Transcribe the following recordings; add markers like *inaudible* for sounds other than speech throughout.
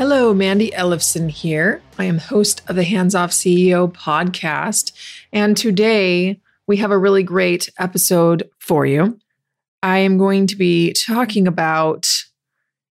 Hello, Mandy Ellefson here. I am host of the Hands Off CEO podcast. And today we have a really great episode for you. I am going to be talking about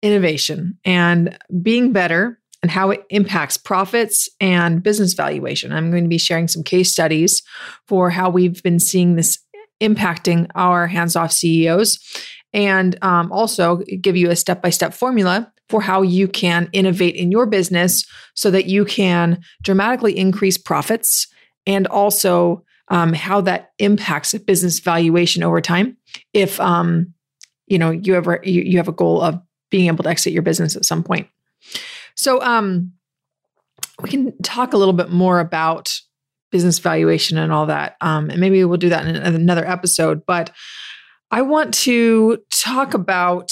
innovation and being better and how it impacts profits and business valuation. I'm going to be sharing some case studies for how we've been seeing this impacting our hands off CEOs and um, also give you a step by step formula for how you can innovate in your business so that you can dramatically increase profits and also um, how that impacts business valuation over time. If um, you know you ever you, you have a goal of being able to exit your business at some point. So um, we can talk a little bit more about business valuation and all that um, and maybe we'll do that in another episode but i want to talk about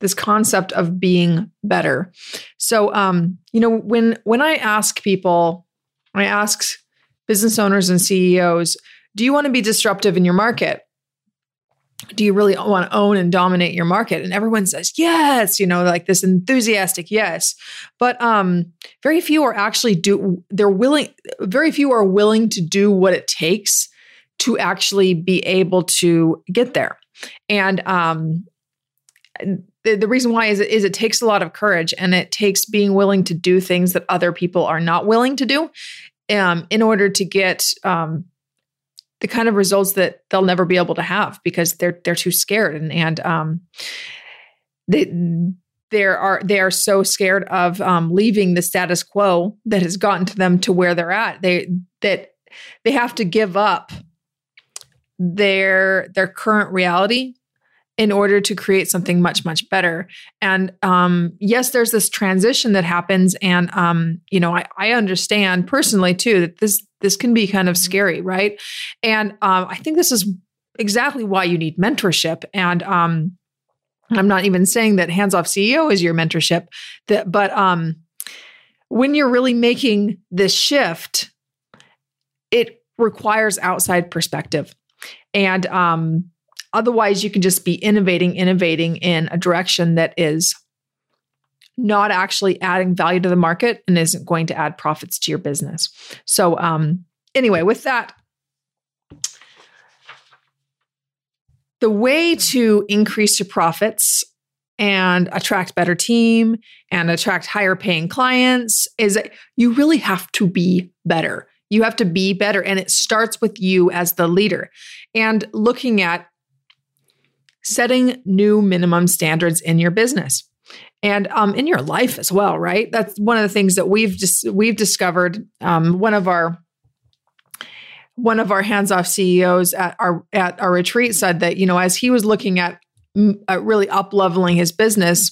this concept of being better. So, um, you know, when when I ask people, I ask business owners and CEOs, do you want to be disruptive in your market? Do you really want to own and dominate your market? And everyone says yes, you know, like this enthusiastic yes. But um, very few are actually do. They're willing. Very few are willing to do what it takes to actually be able to get there. And um, the, the reason why is, is it takes a lot of courage and it takes being willing to do things that other people are not willing to do um, in order to get um, the kind of results that they'll never be able to have because they're they're too scared. And and um, they there are they are so scared of um, leaving the status quo that has gotten to them to where they're at. They that they have to give up their their current reality in order to create something much much better. And um, yes there's this transition that happens and um, you know I, I, understand personally too that this this can be kind of scary right? And um, i think this is exactly why you need mentorship. And um, i'm not even saying that hands off ceo is your mentorship that but um, when you're really making this shift it requires outside perspective. And um, Otherwise, you can just be innovating, innovating in a direction that is not actually adding value to the market and isn't going to add profits to your business. So, um, anyway, with that, the way to increase your profits and attract better team and attract higher paying clients is that you really have to be better. You have to be better. And it starts with you as the leader and looking at setting new minimum standards in your business and um, in your life as well right? That's one of the things that we've just we've discovered um, one of our one of our hands-off ceos at our at our retreat said that you know as he was looking at, at really up leveling his business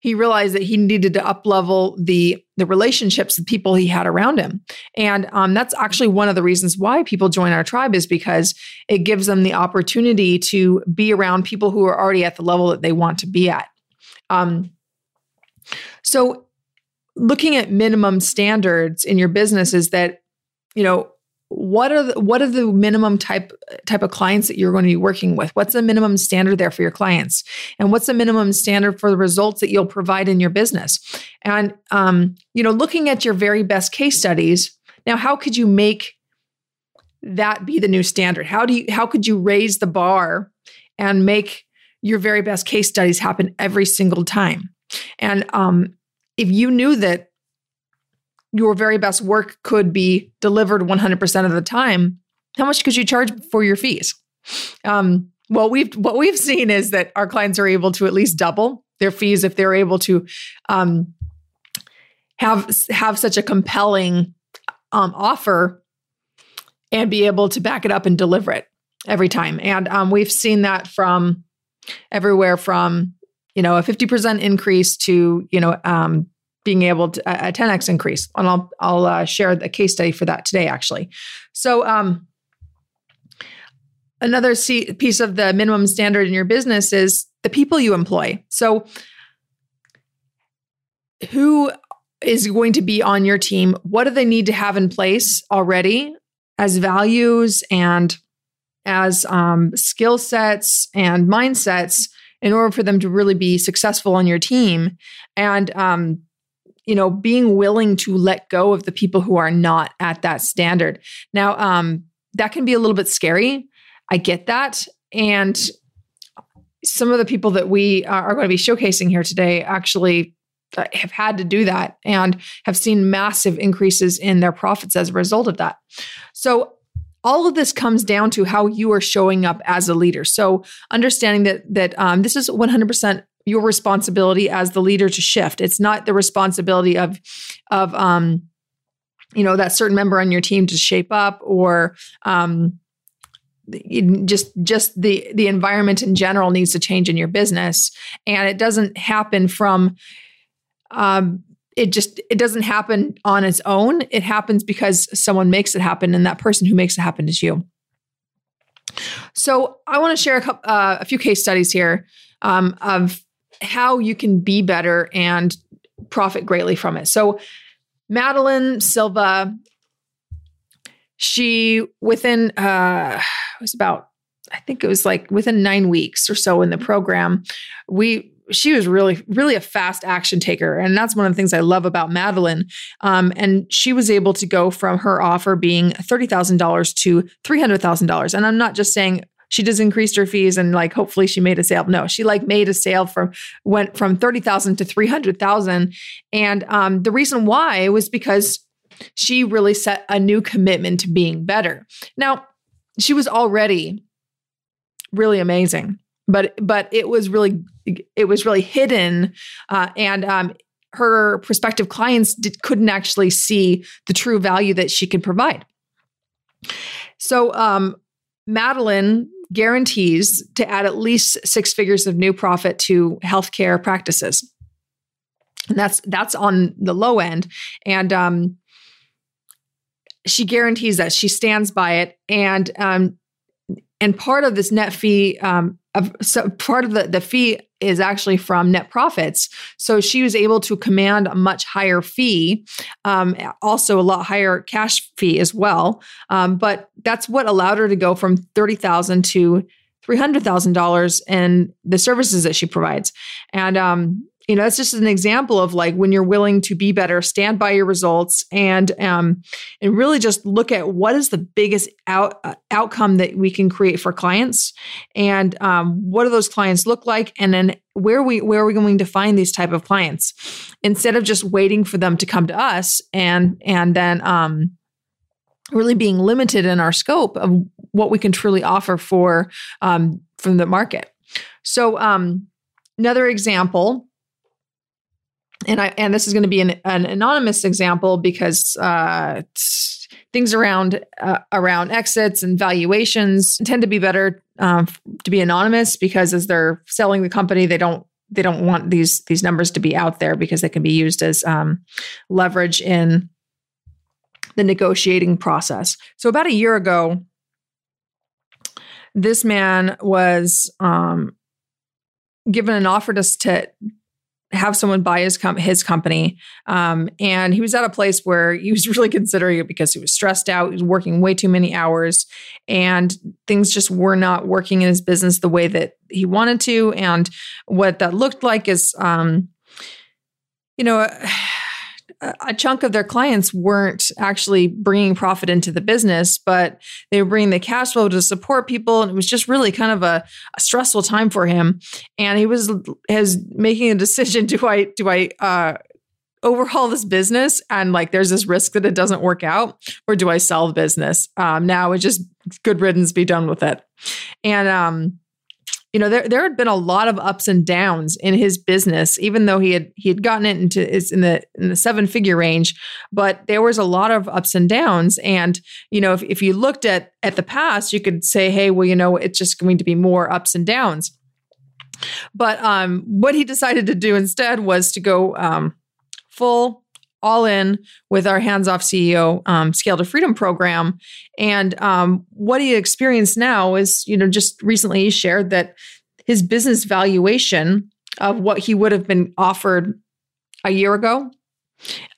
he realized that he needed to uplevel the the relationships the people he had around him. And um, that's actually one of the reasons why people join our tribe is because it gives them the opportunity to be around people who are already at the level that they want to be at. Um, so looking at minimum standards in your business is that you know what are the, what are the minimum type type of clients that you're going to be working with? What's the minimum standard there for your clients? And what's the minimum standard for the results that you'll provide in your business? And um, you know looking at your very best case studies now how could you make that be the new standard? How do you how could you raise the bar and make your very best case studies happen every single time? And um, if you knew that your very best work could be delivered 100% of the time, how much could you charge for your fees? Um, well, we've what we've seen is that our clients are able to at least double their fees if they're able to um, have have such a compelling um, offer and be able to back it up and deliver it every time. And um, we've seen that from everywhere from you know a 50% increase to you know um, being able to a 10x increase. And I'll I'll uh, share the case study for that today actually. So um another piece of the minimum standard in your business is the people you employ. So who is going to be on your team? What do they need to have in place already as values and as um, skill sets and mindsets in order for them to really be successful on your team? And um, you know, being willing to let go of the people who are not at that standard. Now, um, that can be a little bit scary. I get that. And some of the people that we are going to be showcasing here today actually uh, have had to do that and have seen massive increases in their profits as a result of that. So, all of this comes down to how you are showing up as a leader. So, understanding that that um, this is 100% your responsibility as the leader to shift. It's not the responsibility of of um, you know that certain member on your team to shape up or um, just just the the environment in general needs to change in your business. And it doesn't happen from um it just it doesn't happen on its own. It happens because someone makes it happen and that person who makes it happen is you. So i want to share a, couple, uh, a few case studies here um, of how you can be better and profit greatly from it. So madeline silva she within uh it was about I think it was like within nine weeks or so in the program, we she was really really a fast action taker. And that's one of the things i love about madeline. Um, and she was able to go from her offer being $30000 to $300000 and i'm not just saying she just increased her fees and like hopefully she made a sale. No she like made a sale from went from 30000 to 300000 and um, the reason why was because she really set a new commitment to being better. Now she was already really amazing but but it was really it was really hidden uh, and um, her prospective clients did, couldn't actually see the true value that she could provide. So um, madeline guarantees to add at least six figures of new profit to healthcare practices. And that's that's on the low end. And um, she guarantees that. She stands by it. And um and part of this net fee um of, so part of the the fee is actually from net profits. So she was able to command a much higher fee um, also a lot higher cash fee as well. Um, but that's what allowed her to go from 30000 to $300000 in the services that she provides. And um, you know that's just an example of like when you're willing to be better stand by your results and um and really just look at what is the biggest out uh, outcome that we can create for clients and um, what do those clients look like and then where we where are we going to find these type of clients? Instead of just waiting for them to come to us and and then um really being limited in our scope of what we can truly offer for um, from the market. So um another example and I and this is going to be an, an anonymous example because uh, things around uh, around exits and valuations tend to be better um, to be anonymous because as they're selling the company, they don't they don't want these these numbers to be out there because they can be used as um, leverage in the negotiating process. So about a year ago, this man was um, given an offer to, to have someone buy his com- his company. Um, and he was at a place where he was *laughs* really considering it because he was stressed out. He was working way too many hours, and things just were not working in his business the way that he wanted to. And what that looked like is, um, you know a chunk of their clients weren't actually bringing profit into the business, but they were bringing the cash flow to support people. And it was just really kind of a, a stressful time for him. And he was has making a decision: *laughs* do I do I uh, overhaul this business and like there's this risk that it doesn't work out, or do I sell the business? Um, now it just good riddance, be done with it. And um, you know there there had been a lot of ups and downs in his business even though he had he had gotten it into is in the in the seven figure range but there was a lot of ups and downs. And you know if, if you looked at at the past you could say hey well you know it's just going to be more ups and downs. But um what he decided to do instead was to go um full all in with our hands off CEO um, Scale to Freedom program. And um, what he experienced now is, you know, just recently he shared that his business valuation of what he would have been offered a year ago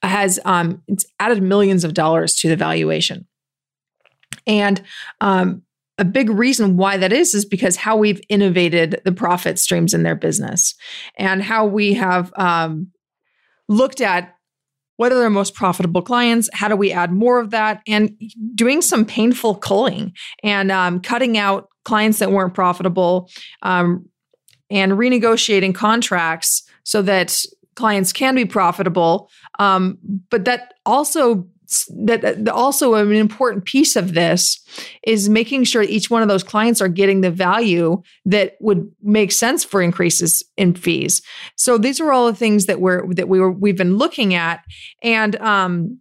has um, it's added millions of dollars to the valuation. And um, a big reason why that is is because how we've innovated the profit streams in their business and how we have um, looked at what are their most profitable clients? How do we add more of that? And doing some painful culling and um, cutting out clients that weren't profitable um, and renegotiating contracts so that clients can be profitable. Um, but that also that also an important piece of this is making sure each one of those clients are getting the value that would make sense for increases in fees. So these are all the things that we're that we were we've been looking at. And um,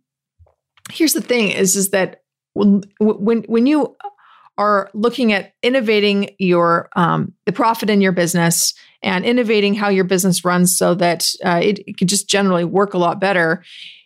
here's the thing: is is that when when you are looking at innovating your um, the profit in your business and innovating how your business runs so that uh, it, it can just generally work a lot better.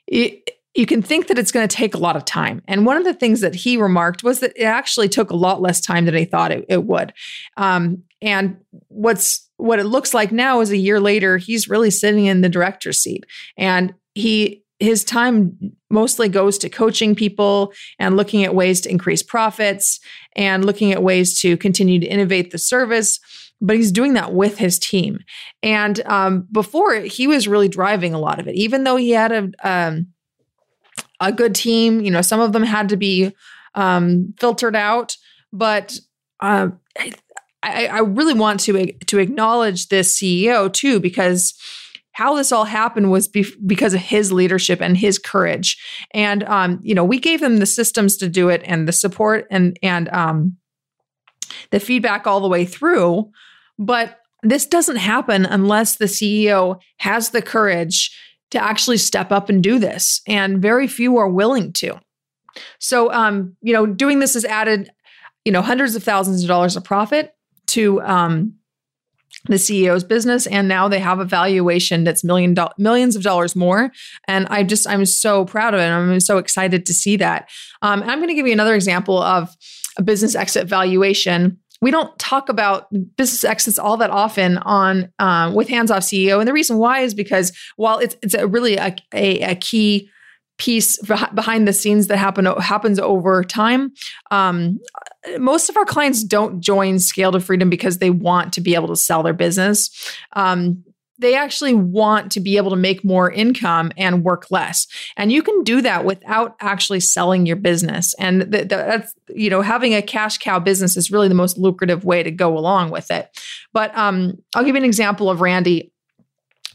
It, you can think that it's going to take a lot of time. And one of the things that he remarked was that it actually took a lot less time than he thought it, it would. Um, and what's what it looks like now is a year later, he's really sitting in the director's seat, and he his time mostly goes to coaching people and looking at ways to increase profits and looking at ways to continue to innovate the service but he's doing that with his team. And um, before, he was really driving a lot of it, even though he had a um, a good team. You know, some of them had to be um, filtered out, but uh, I, I really want to to acknowledge this CEO too because how this all happened was be- because of his leadership and his courage. And um, you know, we gave them the systems to do it and the support and and um, the feedback all the way through. But this doesn't happen unless the CEO has the courage to actually step up and do this. And very few are willing to. So, um, you know, doing this has added, you know, hundreds of thousands of dollars of profit to um, the CEO's business, and now they have a valuation that's million do- millions of dollars more. And I just, I'm so proud of it. I'm so excited to see that. Um, I'm going to give you another example of a business exit valuation we don't talk about business exits all that often on um, with hands off CEO, and the reason why is because while it's it's a really a, a, a key piece behind the scenes that happen happens over time. Um, most of our clients don't join Scale to Freedom because they want to be able to sell their business. Um, they actually want to be able to make more income and work less. And you can do that without actually selling your business. And that's, you know, having a cash cow business is really the most lucrative way to go along with it. But um, I'll give you an example of Randy.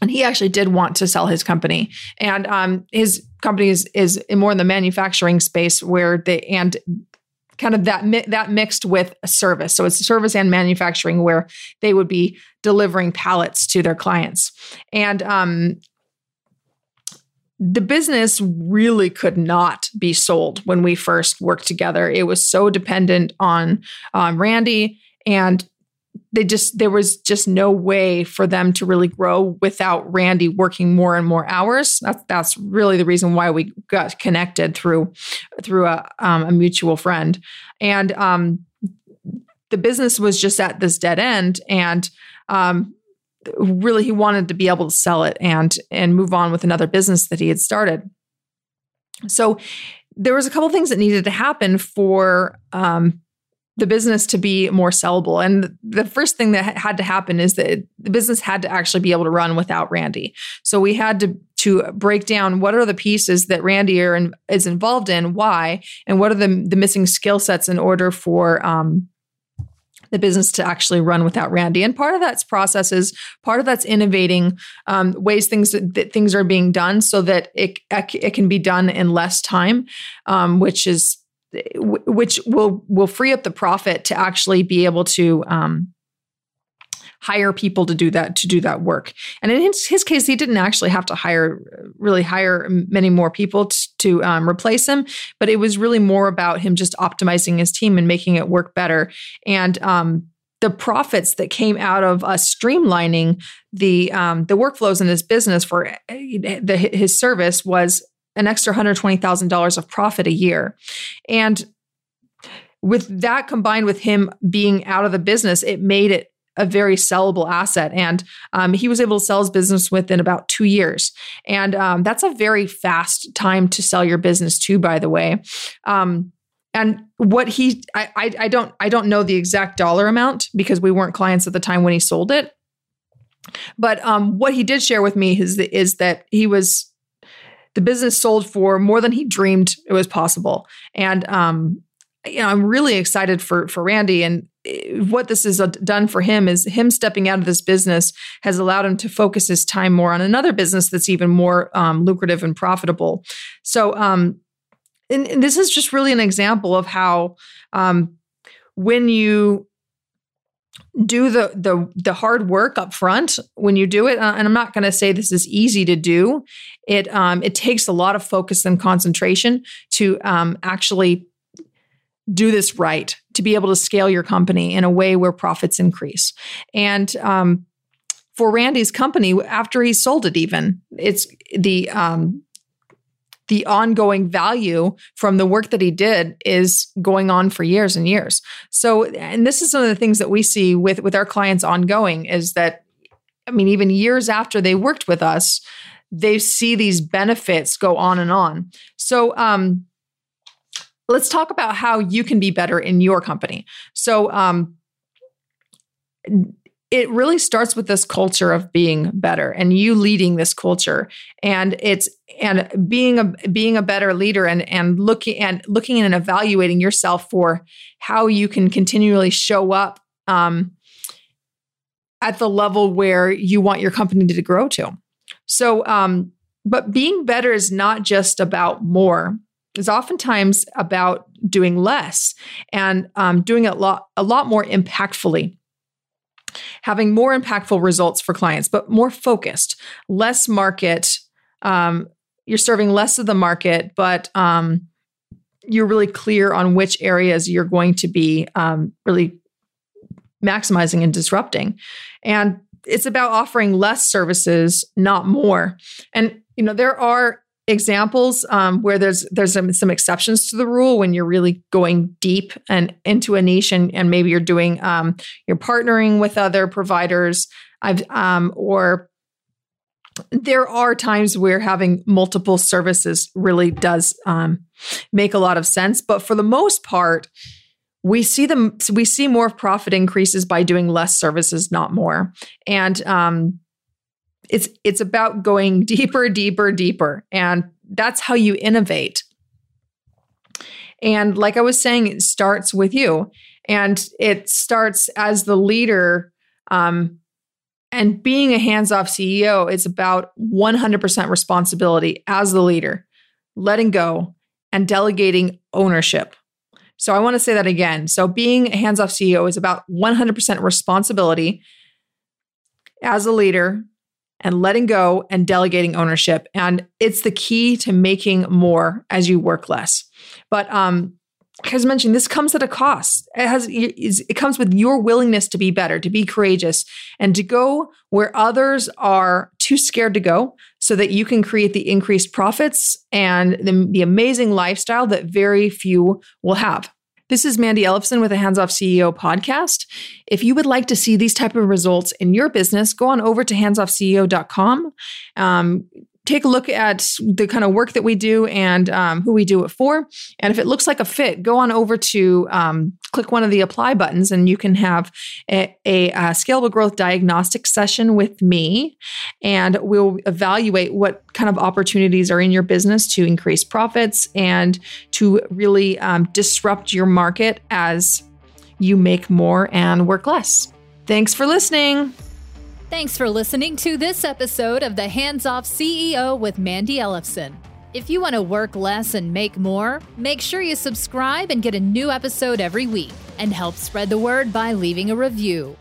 And he actually did want to sell his company. And um, his company is, is more in the manufacturing space where they, and kind of that mi- that mixed with a service. So it's service and manufacturing where they would be delivering pallets to their clients. And um, the business really could not be sold when we first worked together. It was so dependent on um, Randy and they just there was just no way for them to really grow without Randy working more and more hours. That's that's really the reason why we got connected through through a, um, a mutual friend, and um, the business was just at this dead end, and um, really he wanted to be able to sell it and and move on with another business that he had started. So there was a couple things that needed to happen for um, the business to be more sellable. And the first thing that had to happen is that the business had to actually be able to run without Randy. So we had to to break down what are the pieces that Randy in, is involved in, why, and what are the the missing skill sets in order for um, the business to actually run without Randy. And part of that's processes, part of that's innovating um, ways things that, that, things are being done so that it it can be done in less time, um, which is which will will free up the profit to actually be able to um, hire people to do that to do that work. And in his, his, case, he didn't actually have to hire really hire many more people t- to um, replace him, but it was really more about him just optimizing his team and making it work better. And um, the profits that came out of us streamlining the um, the workflows in his business for uh, the, his service was an extra $120,000 of profit a year. And with that combined with him being out of the business, it made it a very sellable asset. And um, he was able to sell his business within about two years. And um, that's a very fast time to sell your business too, by the way. Um, and what he, I, I, I don't, I don't know the exact dollar amount because we weren't clients at the time when he sold it. But um, what he did share with me is, is that he was the business sold for more than he dreamed it was possible. And um, you know, I'm really excited for for Randy and eh, what this has done for him is him stepping out of this business has allowed him to focus his time more on another business that's even more um, lucrative and profitable. So, um, and, and, this is just really an example of how um, when you do the the the hard work up front when you do it. Uh, and i'm not going to say this is easy to do. It um, it takes a lot of focus and concentration to um, actually do this right to be able to scale your company in a way where profits increase. And um, for randy's company after he sold it even it's the um, the ongoing value from the work that he did is going on for years and years. So, and this is some of the things that we see with with our clients ongoing is that, I mean, even years after they worked with us, they see these benefits go on and on. So, um, let's talk about how you can be better in your company. So, um, it really starts with this culture of being better and you leading this culture. And it's and being a being a better leader and and looking and looking and evaluating yourself for how you can continually show up um, at the level where you want your company to grow to. So um, but being better is not just about more. It's oftentimes about doing less and um, doing it a lot a lot more impactfully having more impactful results for clients, but more focused, less market. Um, you're serving less of the market, but um, you're really clear on which areas you're going to be um, really maximizing and disrupting. And it's about offering less services, not more. And you know there are examples um, where there's there's some, some, exceptions to the rule when you're really going deep and into a niche and, and maybe you're doing um, you're partnering with other providers. I've um, or there are times where having multiple services really does um, make a lot of sense. But for the most part we see them we see more profit increases by doing less services not more. And um, it's it's about going deeper, deeper, deeper. And that's how you innovate. And like I was saying, it starts with you. And it starts as the leader. Um, and being a hands off CEO is about 100% responsibility as the leader, letting go and delegating ownership. So I want to say that again. So being a hands off CEO is about 100% responsibility as a leader, and letting go and delegating ownership. And it's the key to making more as you work less. But um, as mentioned, this comes at a cost. It has it comes with your willingness to be better, to be courageous, and to go where others are too scared to go, so that you can create the increased profits and the, the amazing lifestyle that very few will have. This is Mandy Ellefson with the Hands Off CEO podcast. If you would like to see these type of results in your business, go on over to handsoffceo.com. Um, take a look at the kind of work that we do and um, who we do it for. And if it looks like a fit, go on over to um, click one of the apply buttons and you can have a, a, a, scalable growth diagnostic session with me. And we'll evaluate what kind of opportunities are in your business to increase profits and to really um, disrupt your market as you make more and work less. Thanks for listening. Thanks for listening to this episode of the Hands Off CEO with Mandy Ellefson. If you want to work less and make more, make sure you subscribe and get a new episode every week and help spread the word by leaving a review.